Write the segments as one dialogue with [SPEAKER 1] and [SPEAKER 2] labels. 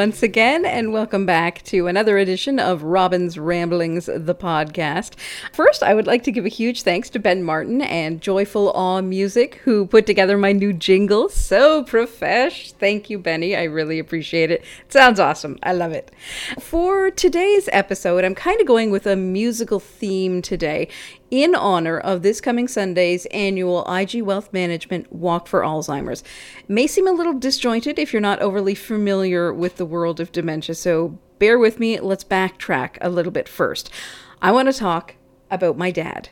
[SPEAKER 1] once again, and welcome back to another edition of Robin's Ramblings, the podcast. First, I would like to give a huge thanks to Ben Martin and Joyful Awe Music, who put together my new jingle. So profesh. Thank you, Benny. I really appreciate it. It sounds awesome. I love it. For today's episode, I'm kind of going with a musical theme today in honor of this coming Sunday's annual IG Wealth Management Walk for Alzheimer's. May seem a little disjointed if you're not overly familiar with the world of dementia, so bear with me. Let's backtrack a little bit first. I want to talk about my dad.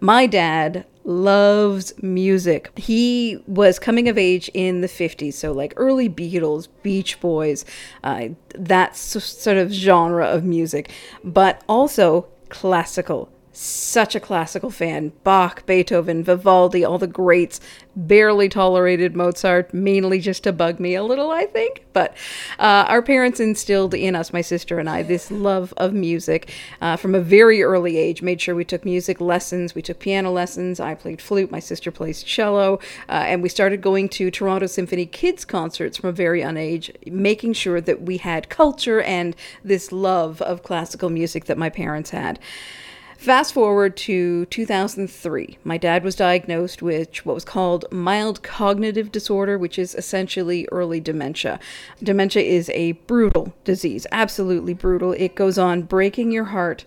[SPEAKER 1] My dad loves music. He was coming of age in the 50s, so like early Beatles, Beach Boys, uh, that sort of genre of music, but also classical such a classical fan. Bach, Beethoven, Vivaldi, all the greats. Barely tolerated Mozart, mainly just to bug me a little, I think. But uh, our parents instilled in us, my sister and I, this love of music uh, from a very early age. Made sure we took music lessons, we took piano lessons. I played flute, my sister plays cello, uh, and we started going to Toronto Symphony Kids concerts from a very young age, making sure that we had culture and this love of classical music that my parents had. Fast forward to 2003. My dad was diagnosed with what was called mild cognitive disorder, which is essentially early dementia. Dementia is a brutal disease, absolutely brutal. It goes on breaking your heart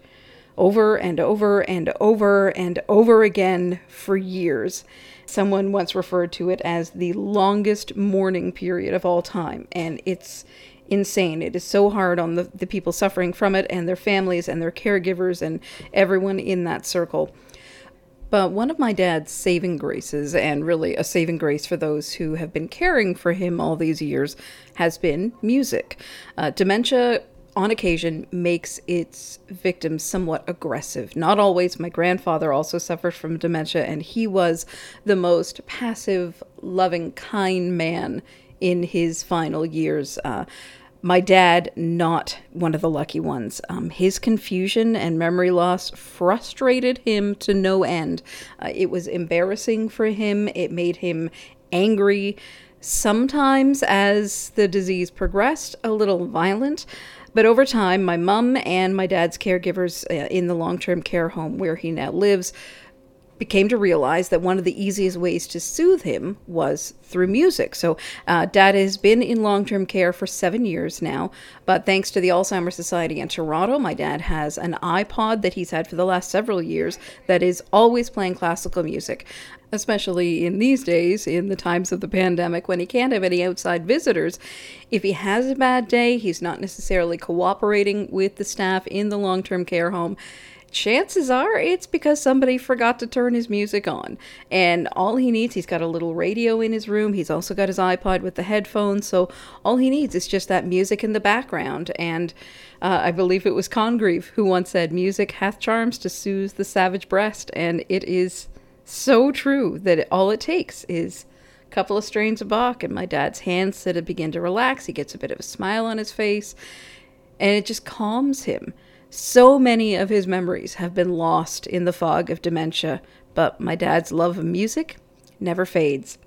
[SPEAKER 1] over and over and over and over again for years. Someone once referred to it as the longest mourning period of all time, and it's insane. It is so hard on the, the people suffering from it and their families and their caregivers and everyone in that circle. But one of my dad's saving graces, and really a saving grace for those who have been caring for him all these years, has been music. Uh, dementia, on occasion, makes its victims somewhat aggressive. Not always. My grandfather also suffered from dementia, and he was the most passive, loving, kind man in his final years. Uh, my dad, not one of the lucky ones. Um, his confusion and memory loss frustrated him to no end. Uh, it was embarrassing for him, it made him angry. Sometimes, as the disease progressed, a little violent. But over time, my mom and my dad's caregivers uh, in the long term care home where he now lives became to realize that one of the easiest ways to soothe him was through music. So, uh, Dad has been in long term care for seven years now, but thanks to the Alzheimer's Society in Toronto, my dad has an iPod that he's had for the last several years that is always playing classical music. Especially in these days, in the times of the pandemic, when he can't have any outside visitors. If he has a bad day, he's not necessarily cooperating with the staff in the long term care home chances are it's because somebody forgot to turn his music on. And all he needs, he's got a little radio in his room. He's also got his iPod with the headphones. So all he needs is just that music in the background. And uh, I believe it was Congreve who once said, Music hath charms to soothe the savage breast. And it is so true that all it takes is a couple of strains of Bach, and my dad's hands sort of begin to relax. He gets a bit of a smile on his face, and it just calms him. So many of his memories have been lost in the fog of dementia, but my dad's love of music never fades.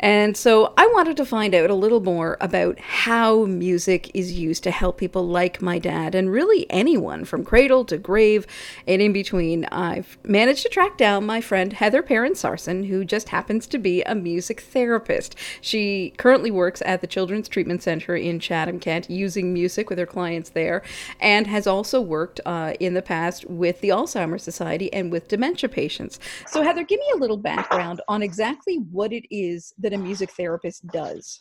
[SPEAKER 1] And so I wanted to find out a little more about how music is used to help people like my dad and really anyone from cradle to grave and in between. I've managed to track down my friend Heather Perrin Sarson, who just happens to be a music therapist. She currently works at the Children's Treatment Center in Chatham, Kent, using music with her clients there, and has also worked uh, in the past with the Alzheimer's Society and with dementia patients. So, Heather, give me a little background on exactly what it is that a music therapist does.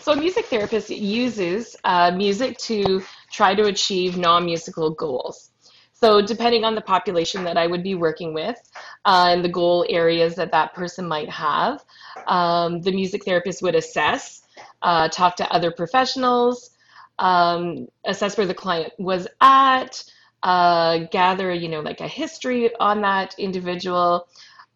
[SPEAKER 2] So, a music therapist uses uh, music to try to achieve non musical goals. So, depending on the population that I would be working with uh, and the goal areas that that person might have, um, the music therapist would assess, uh, talk to other professionals, um, assess where the client was at, uh, gather, you know, like a history on that individual,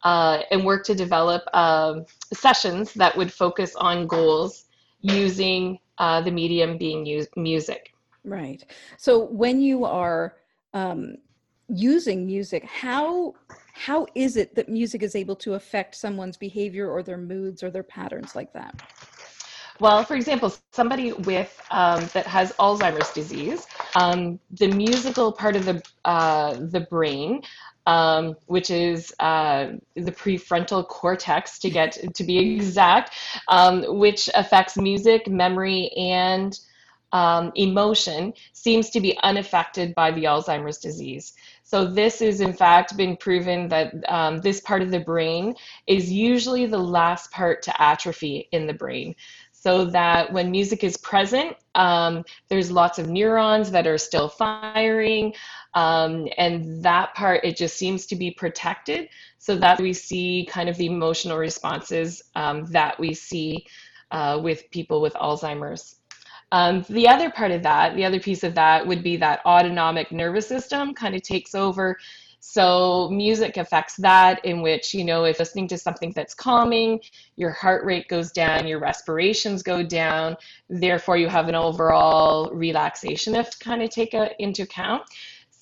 [SPEAKER 2] uh, and work to develop um, sessions that would focus on goals using uh, the medium being used music.
[SPEAKER 1] Right. So when you are um, using music, how how is it that music is able to affect someone's behavior or their moods or their patterns like that?
[SPEAKER 2] Well, for example, somebody with um, that has Alzheimer's disease, um, the musical part of the uh, the brain, um, which is uh, the prefrontal cortex, to get to be exact, um, which affects music, memory, and um, emotion, seems to be unaffected by the Alzheimer's disease. So this is in fact been proven that um, this part of the brain is usually the last part to atrophy in the brain so that when music is present, um, there's lots of neurons that are still firing. Um, and that part, it just seems to be protected so that we see kind of the emotional responses um, that we see uh, with people with Alzheimer's. Um, the other part of that, the other piece of that would be that autonomic nervous system kind of takes over so music affects that in which, you know, if listening to something that's calming, your heart rate goes down, your respirations go down, therefore you have an overall relaxation if kind of take a, into account.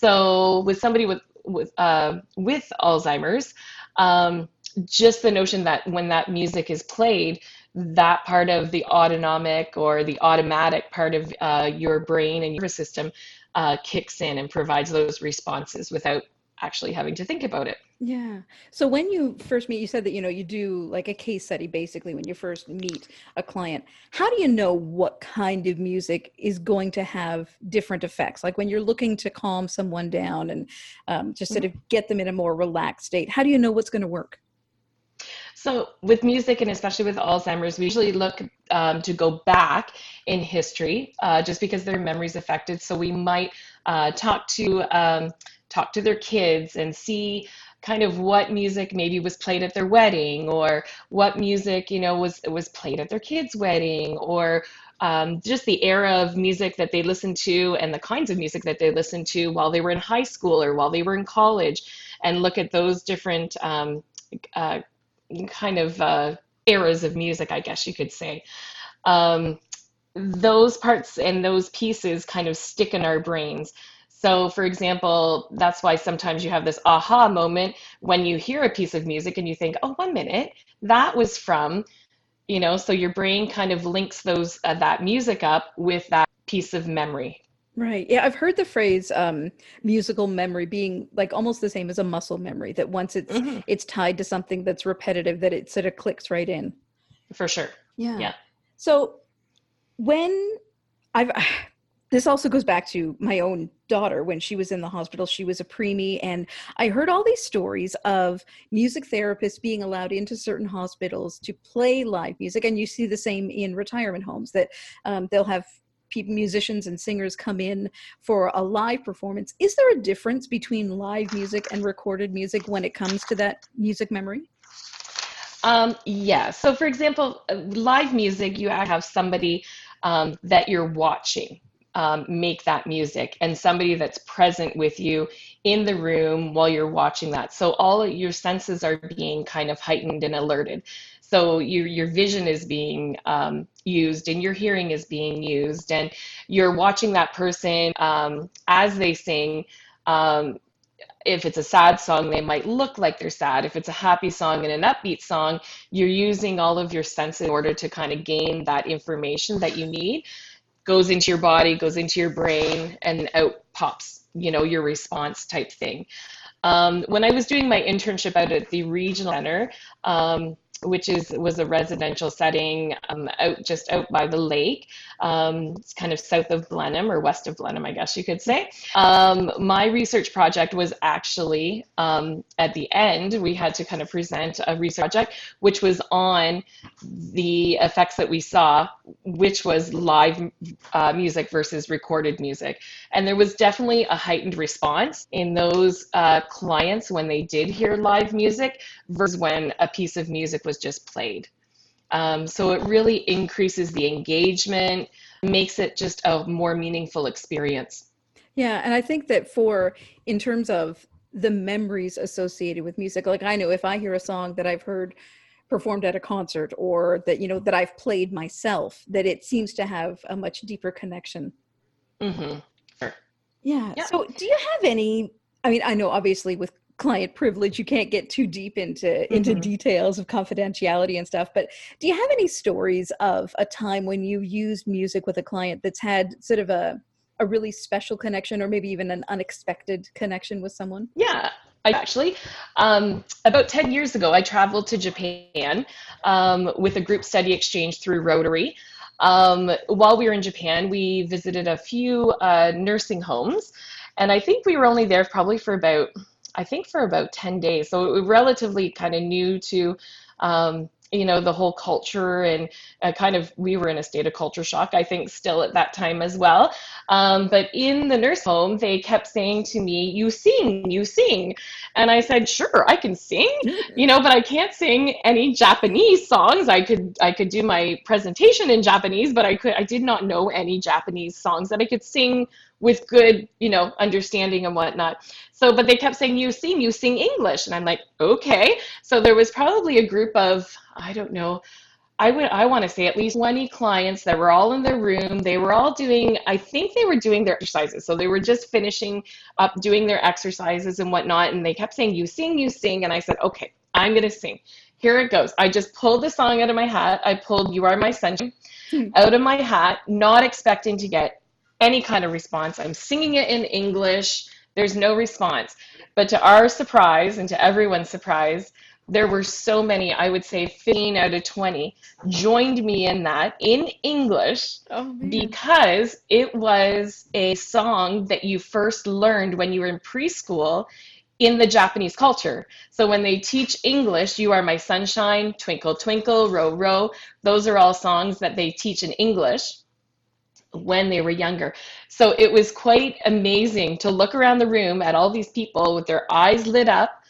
[SPEAKER 2] So with somebody with with uh, with Alzheimer's, um, just the notion that when that music is played, that part of the autonomic or the automatic part of uh, your brain and your system uh, kicks in and provides those responses without actually having to think about it.
[SPEAKER 1] Yeah. So when you first meet, you said that, you know, you do like a case study basically when you first meet a client. How do you know what kind of music is going to have different effects? Like when you're looking to calm someone down and um, just sort mm-hmm. of get them in a more relaxed state, how do you know what's going to work?
[SPEAKER 2] So, with music and especially with Alzheimer's, we usually look um, to go back in history uh, just because their memory's affected. So, we might uh, talk to um, talk to their kids and see kind of what music maybe was played at their wedding or what music you know was was played at their kids wedding or um, just the era of music that they listened to and the kinds of music that they listened to while they were in high school or while they were in college and look at those different um, uh, kind of uh, eras of music i guess you could say. Um, those parts and those pieces kind of stick in our brains so, for example, that's why sometimes you have this aha moment when you hear a piece of music and you think, oh, one minute, that was from, you know, so your brain kind of links those uh, that music up with that piece of memory.
[SPEAKER 1] Right. Yeah, I've heard the phrase um, musical memory being like almost the same as a muscle memory. That once it's mm-hmm. it's tied to something that's repetitive, that it sort of clicks right in.
[SPEAKER 2] For sure.
[SPEAKER 1] Yeah. Yeah. So when I've this also goes back to my own daughter. When she was in the hospital she was a preemie and i heard all these stories of music therapists being allowed into certain hospitals to play live music and you see the same in retirement homes that um, they'll have musicians and singers come in for a live performance. Is there a difference between live music and recorded music when it comes to that music memory?
[SPEAKER 2] Um, yeah. So for example uh, live music you have somebody um, that you're watching um, make that music and somebody that's present with you in the room while you're watching that. So all your senses are being kind of heightened and alerted. So your your vision is being um, used and your hearing is being used, and you're watching that person um, as they sing. Um, if it's a sad song, they might look like they're sad. If it's a happy song and an upbeat song, you're using all of your senses in order to kind of gain that information that you need goes into your body, goes into your brain, and out pops, you know, your response type thing. Um, when I was doing my internship out at the regional center, um, which is was a residential setting um, out just out by the lake. Um, it's kind of south of Blenheim or west of Blenheim, I guess you could say. Um, my research project was actually um, at the end. We had to kind of present a research project, which was on the effects that we saw, which was live uh, music versus recorded music, and there was definitely a heightened response in those uh, clients when they did hear live music versus when a piece of music was just played. Um, so it really increases the engagement, makes it just a more meaningful experience.
[SPEAKER 1] Yeah, and I think that for in terms of the memories associated with music, like I know if I hear a song that I've heard performed at a concert or that you know that I've played myself, that it seems to have a much deeper connection.
[SPEAKER 2] Mm-hmm. Sure.
[SPEAKER 1] Yeah. yeah. So, do you have any? I mean, I know obviously with client privilege you can't get too deep into into mm-hmm. details of confidentiality and stuff but do you have any stories of a time when you used music with a client that's had sort of a a really special connection or maybe even an unexpected connection with someone
[SPEAKER 2] yeah I actually, um, about 10 years ago, I traveled to Japan um, with a group study exchange through Rotary. Um, while we were in Japan, we visited a few uh, nursing homes, and I think we were only there probably for about, I think for about 10 days. So it was relatively kind of new to um, you know the whole culture and uh, kind of we were in a state of culture shock i think still at that time as well um, but in the nurse home they kept saying to me you sing you sing and i said sure i can sing you know but i can't sing any japanese songs i could i could do my presentation in japanese but i could i did not know any japanese songs that i could sing with good, you know, understanding and whatnot. So, but they kept saying, you sing, you sing English. And I'm like, okay. So there was probably a group of, I don't know, I would, I want to say at least 20 clients that were all in their room. They were all doing, I think they were doing their exercises. So they were just finishing up doing their exercises and whatnot. And they kept saying, you sing, you sing. And I said, okay, I'm going to sing. Here it goes. I just pulled the song out of my hat. I pulled You Are My Sunshine hmm. out of my hat, not expecting to get any kind of response. I'm singing it in English. There's no response. But to our surprise and to everyone's surprise, there were so many, I would say 15 out of 20, joined me in that in English oh, because it was a song that you first learned when you were in preschool in the Japanese culture. So when they teach English, You Are My Sunshine, Twinkle Twinkle, Row Row, those are all songs that they teach in English when they were younger. So it was quite amazing to look around the room at all these people with their eyes lit up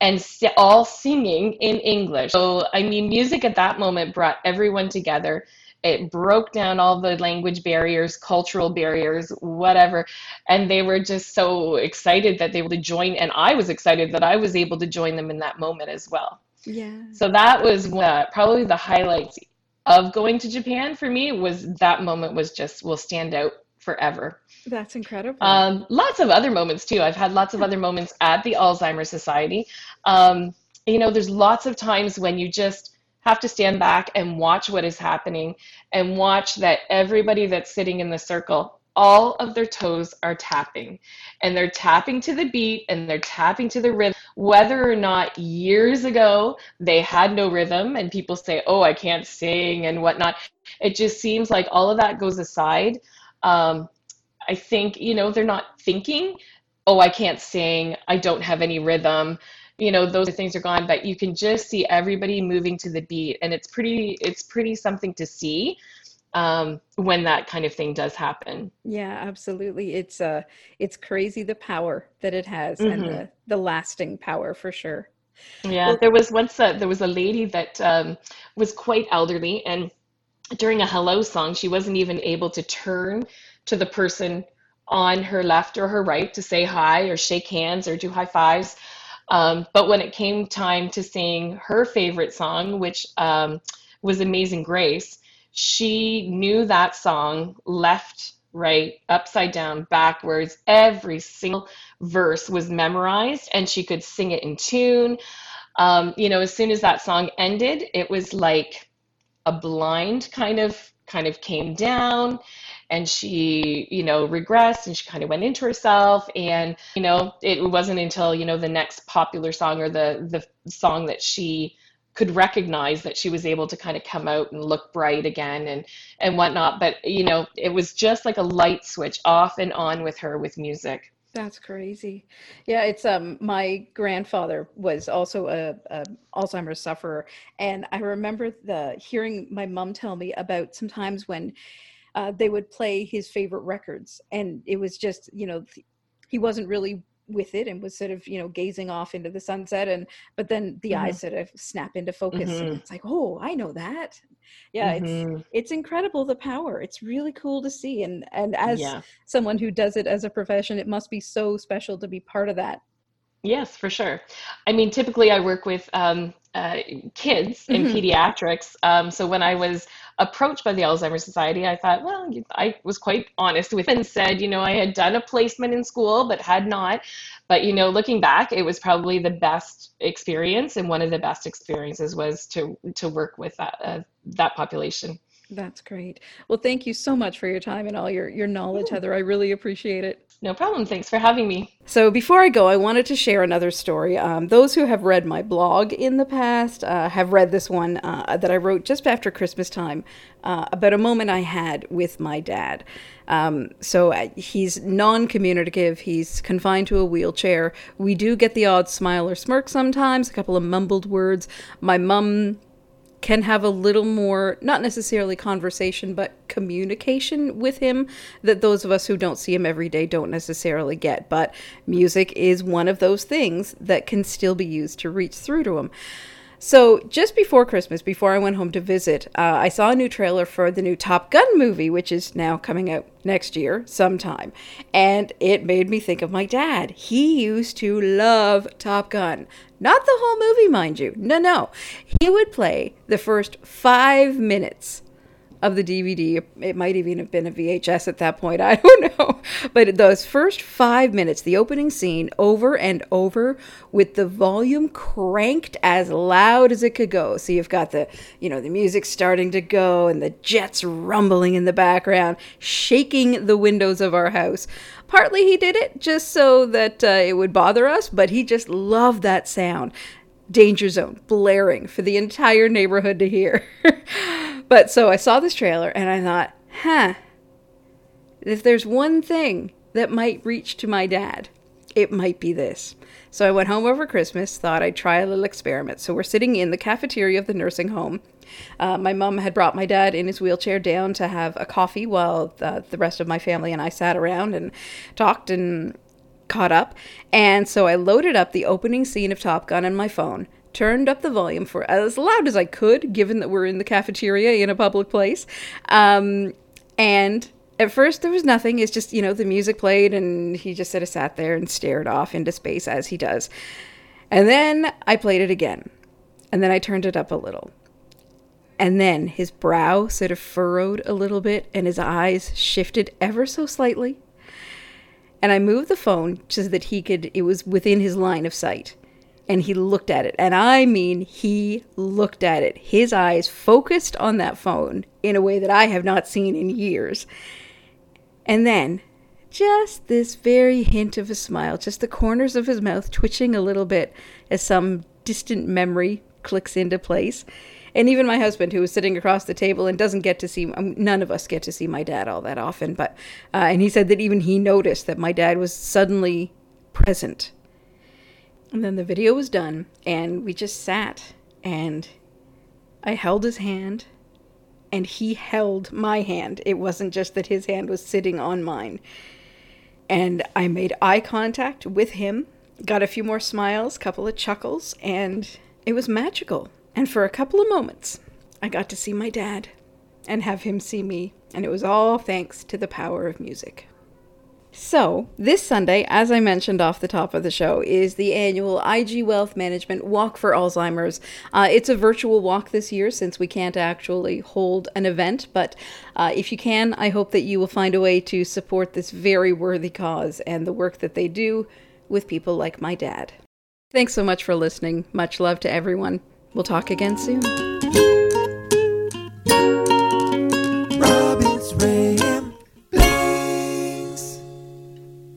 [SPEAKER 2] and all singing in English. So, I mean, music at that moment brought everyone together. It broke down all the language barriers, cultural barriers, whatever. And they were just so excited that they were to join. And I was excited that I was able to join them in that moment as well.
[SPEAKER 1] Yeah.
[SPEAKER 2] So that was uh, probably the highlights of going to Japan for me was that moment was just will stand out forever.
[SPEAKER 1] That's incredible.
[SPEAKER 2] Um, lots of other moments too. I've had lots of other moments at the Alzheimer's Society. Um, you know, there's lots of times when you just have to stand back and watch what is happening and watch that everybody that's sitting in the circle all of their toes are tapping and they're tapping to the beat and they're tapping to the rhythm whether or not years ago they had no rhythm and people say oh i can't sing and whatnot it just seems like all of that goes aside um, i think you know they're not thinking oh i can't sing i don't have any rhythm you know those things are gone but you can just see everybody moving to the beat and it's pretty it's pretty something to see um, when that kind of thing does happen.
[SPEAKER 1] Yeah, absolutely. It's uh, it's crazy the power that it has mm-hmm. and the, the lasting power for sure.
[SPEAKER 2] Yeah, well, there was once a, there was a lady that um, was quite elderly, and during a hello song, she wasn't even able to turn to the person on her left or her right to say hi or shake hands or do high fives. Um, but when it came time to sing her favorite song, which um, was Amazing Grace, she knew that song left, right, upside down, backwards. Every single verse was memorized and she could sing it in tune. Um, you know, as soon as that song ended, it was like a blind kind of kind of came down and she you know regressed and she kind of went into herself. And you know it wasn't until you know the next popular song or the the song that she could recognize that she was able to kind of come out and look bright again and and whatnot. But you know it was just like a light switch off and on with her with music
[SPEAKER 1] that's crazy. Yeah it's um my grandfather was also a, a alzheimer's sufferer and i remember the hearing my mom tell me about sometimes when uh, they would play his favorite records and it was just you know he wasn't really with it and was sort of you know gazing off into the sunset and but then the mm-hmm. eyes sort of snap into focus mm-hmm. and it's like oh i know that yeah mm-hmm. it's it's incredible the power it's really cool to see and and as yeah. someone who does it as a profession it must be so special to be part of that
[SPEAKER 2] Yes, for sure. I mean, typically I work with um, uh, kids in mm-hmm. pediatrics. Um, so when I was approached by the Alzheimer's Society, I thought, well, I was quite honest with and said, you know, I had done a placement in school, but had not But you know, looking back, it was probably the best experience, and one of the best experiences was to to work with that uh, that population.
[SPEAKER 1] That's great. Well, thank you so much for your time and all your, your knowledge, Heather. I really appreciate it.
[SPEAKER 2] No problem. Thanks for having me.
[SPEAKER 1] So, before I go, I wanted to share another story. Um, those who have read my blog in the past uh, have read this one uh, that I wrote just after Christmas time uh, about a moment I had with my dad. Um, so, uh, he's non communicative, he's confined to a wheelchair. We do get the odd smile or smirk sometimes, a couple of mumbled words. My mum can have a little more, not necessarily conversation, but communication with him that those of us who don't see him every day don't necessarily get. But music is one of those things that can still be used to reach through to him. So, just before Christmas, before I went home to visit, uh, I saw a new trailer for the new Top Gun movie, which is now coming out next year sometime. And it made me think of my dad. He used to love Top Gun. Not the whole movie, mind you. No, no. He would play the first five minutes of the DVD. It might even have been a VHS at that point. I don't know. But those first five minutes, the opening scene, over and over with the volume cranked as loud as it could go. So you've got the, you know, the music starting to go and the jets rumbling in the background, shaking the windows of our house. Partly he did it just so that uh, it would bother us, but he just loved that sound. Danger Zone blaring for the entire neighborhood to hear. but so I saw this trailer and I thought, huh, if there's one thing that might reach to my dad, it might be this. So I went home over Christmas, thought I'd try a little experiment. So we're sitting in the cafeteria of the nursing home. Uh, my mom had brought my dad in his wheelchair down to have a coffee while the, the rest of my family and I sat around and talked and caught up. And so I loaded up the opening scene of Top Gun on my phone, turned up the volume for as loud as I could, given that we're in the cafeteria in a public place. Um, and at first there was nothing. It's just, you know, the music played and he just sort of sat there and stared off into space as he does. And then I played it again. And then I turned it up a little. And then his brow sort of furrowed a little bit and his eyes shifted ever so slightly and I moved the phone so that he could, it was within his line of sight. And he looked at it. And I mean, he looked at it. His eyes focused on that phone in a way that I have not seen in years. And then, just this very hint of a smile, just the corners of his mouth twitching a little bit as some distant memory clicks into place. And even my husband, who was sitting across the table and doesn't get to see, um, none of us get to see my dad all that often, but, uh, and he said that even he noticed that my dad was suddenly present. And then the video was done, and we just sat, and I held his hand, and he held my hand. It wasn't just that his hand was sitting on mine. And I made eye contact with him, got a few more smiles, couple of chuckles, and it was magical. And for a couple of moments, I got to see my dad and have him see me, and it was all thanks to the power of music. So, this Sunday, as I mentioned off the top of the show, is the annual IG Wealth Management Walk for Alzheimer's. Uh, it's a virtual walk this year since we can't actually hold an event, but uh, if you can, I hope that you will find a way to support this very worthy cause and the work that they do with people like my dad. Thanks so much for listening. Much love to everyone. We'll talk again soon.